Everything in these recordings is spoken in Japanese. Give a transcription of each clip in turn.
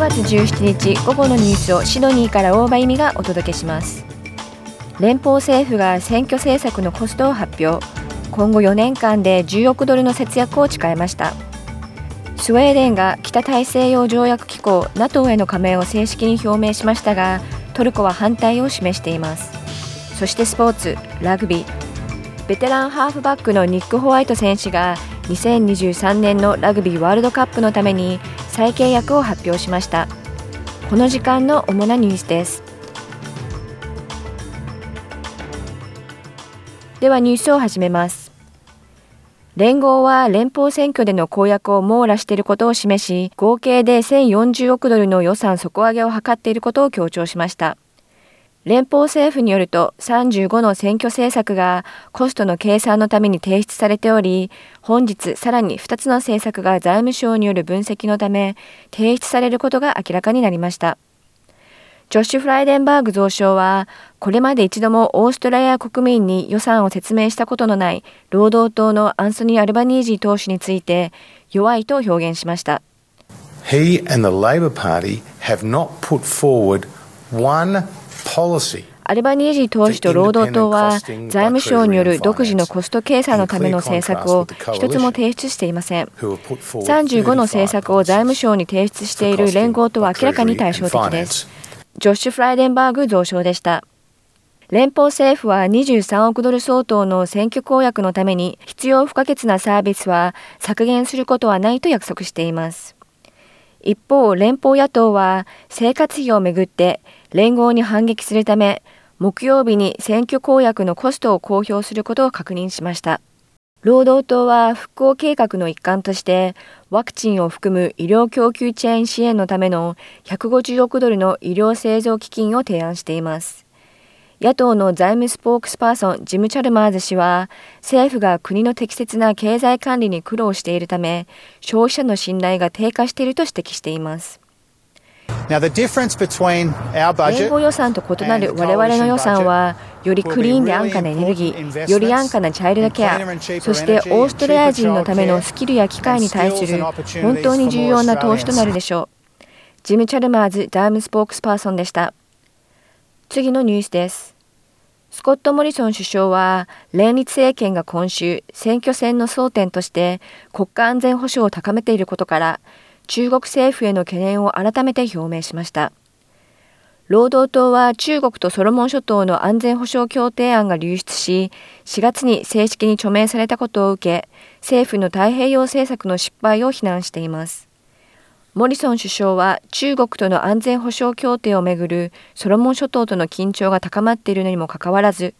月17日午後のニュースをシドニーから大場意味がお届けします。連邦政府が選挙政策のコストを発表。今後4年間で10億ドルの節約を誓いました。スウェーデンが北大西洋条約機構 NATO への加盟を正式に表明しましたがトルコは反対を示しています。そしてスポーツラグビー。ベテランハーフバックのニック・ホワイト選手が2023年のラグビーワールドカップのために再契約を発表しました。この時間の主なニュースです。ではニュースを始めます。連合は連邦選挙での公約を網羅していることを示し合計で1040億ドルの予算底上げを図っていることを強調しました。連邦政府によると35の選挙政策がコストの計算のために提出されており、本日さらに2つの政策が財務省による分析のため提出されることが明らかになりました。ジョッシュ・フライデンバーグ蔵相は、これまで一度もオーストラリア国民に予算を説明したことのない労働党のアンソニー・アルバニージー党首について弱いと表現しました。He and the Labor Party have not put forward one アルバニージー党首と労働党は財務省による独自のコスト計算のための政策を一つも提出していません。35の政策を財務省に提出している連合とは明らかに対照的です。ジョッシュ・フライデンバーグ増相でした。連邦政府は23億ドル相当の選挙公約のために必要不可欠なサービスは削減することはないと約束しています。一方連邦野党は生活費をめぐって連合に反撃するため、木曜日に選挙公約のコストを公表することを確認しました。労働党は復興計画の一環として、ワクチンを含む医療供給チェーン支援のための150億ドルの医療製造基金を提案しています。野党の財務スポークスパーソンジム・チャルマーズ氏は政府が国の適切な経済管理に苦労しているため消費者の信頼が低下していると指摘しています。連合予算と異なる我々の予算は、よりクリーンで安価なエネルギー、より安価なチャイルドケア、そしてオーストラリア人のためのスキルや機会に対する本当に重要な投資となるでしょう。ジム・チャルマーズ・ダームスポークスパーソンでした。次のニュースです。スコット・モリソン首相は、連立政権が今週、選挙戦の争点として国家安全保障を高めていることから、中国政府への懸念を改めて表明しました。労働党は中国とソロモン諸島の安全保障協定案が流出し、4月に正式に署名されたことを受け、政府の太平洋政策の失敗を非難しています。モリソン首相は中国との安全保障協定をめぐるソロモン諸島との緊張が高まっているのにもかかわらず、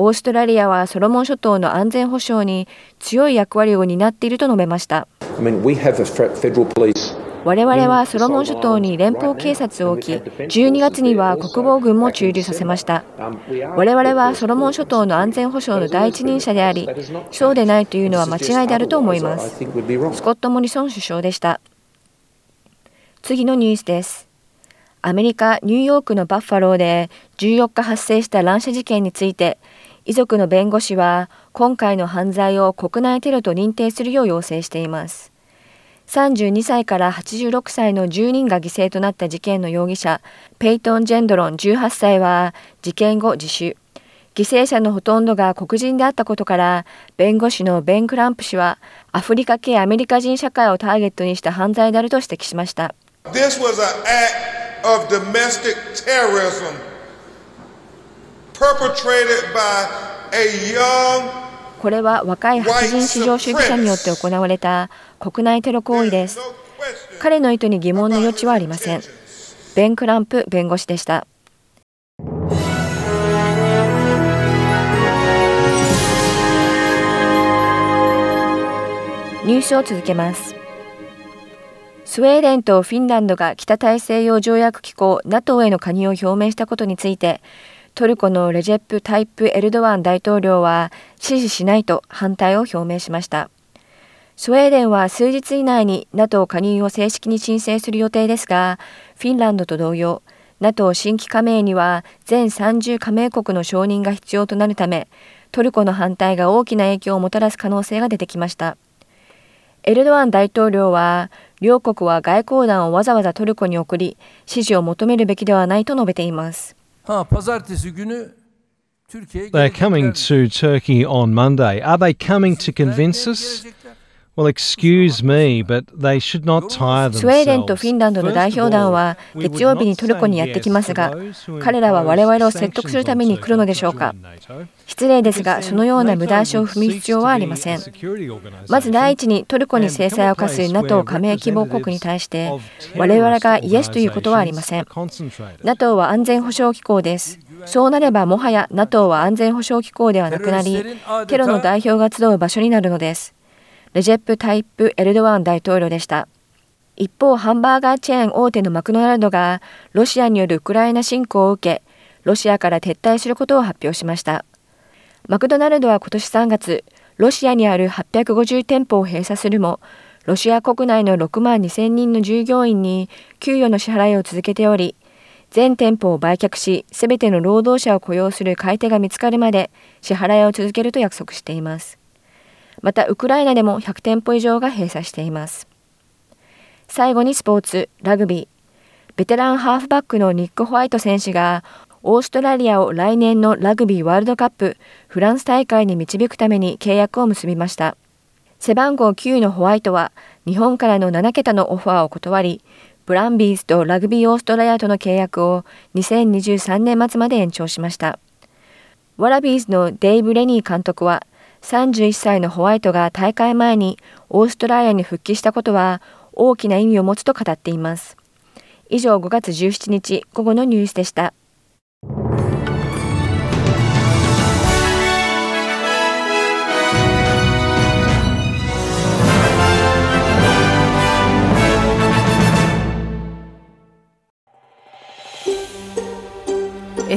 オーストラリアはソロモン諸島の安全保障に強い役割を担っていると述べました。我々はソロモン諸島に連邦警察を置き、12月には国防軍も駐留させました。我々はソロモン諸島の安全保障の第一人者であり、そうでないというのは間違いであると思います。スコット・モリソン首相でした。次のニュースです。アメリカ・ニューヨークのバッファローで14日発生した乱射事件について、遺族の弁護士は今回の犯罪を国内テロと認定するよう要請しています。32歳から86歳の10人が犠牲となった事件の容疑者、ペイトン・ジェンドロン18歳は事件後自首。犠牲者のほとんどが黒人であったことから、弁護士のベン・クランプ氏は、アフリカ系アメリカ人社会をターゲットにした犯罪であると指摘しました。これは若い白人至上主義者によって行われた国内テロ行為です。彼の意図に疑問の余地はありません。ベン・クランプ弁護士でした。ニュースを続けます。スウェーデンとフィンランドが北大西洋条約機構 NATO への加入を表明したことについてトルコのレジェプ・タイプ・エルドアン大統領は支持しないと反対を表明しました。スウェーデンは数日以内に NATO 加入を正式に申請する予定ですが、フィンランドと同様、NATO 新規加盟には全30加盟国の承認が必要となるため、トルコの反対が大きな影響をもたらす可能性が出てきました。エルドアン大統領は、両国は外交団をわざわざトルコに送り、支持を求めるべきではないと述べています。They're coming to Turkey on Monday. Are they coming to convince us? スウェーデンとフィンランドの代表団は月曜日にトルコにやってきますが、彼らは我々を説得するために来るのでしょうか。失礼ですが、そのような無駄足を踏む必要はありません。まず第一にトルコに制裁を科す NATO 加盟希望国に対して、我々がイエスということはありません。NATO は安全保障機構です。そうなればもはや NATO は安全保障機構ではなくなり、テロの代表が集う場所になるのです。レジェップ・タイプ・エルドワン大統領でした。一方、ハンバーガーチェーン大手のマクドナルドが、ロシアによるウクライナ侵攻を受け、ロシアから撤退することを発表しました。マクドナルドは今年3月、ロシアにある850店舗を閉鎖するも、ロシア国内の6万2000人の従業員に給与の支払いを続けており、全店舗を売却し、すべての労働者を雇用する買い手が見つかるまで支払いを続けると約束しています。またウクライナでも100店舗以上が閉鎖しています。最後にスポーツラグビー。ベテランハーフバックのニック・ホワイト選手がオーストラリアを来年のラグビーワールドカップフランス大会に導くために契約を結びました。背番号9のホワイトは日本からの7桁のオファーを断りブランビーズとラグビーオーストラリアとの契約を2023年末まで延長しました。ワラビーズのデイブ・レニー監督は31歳のホワイトが大会前にオーストラリアに復帰したことは大きな意味を持つと語っています。以上5月17日午後のニュースでした。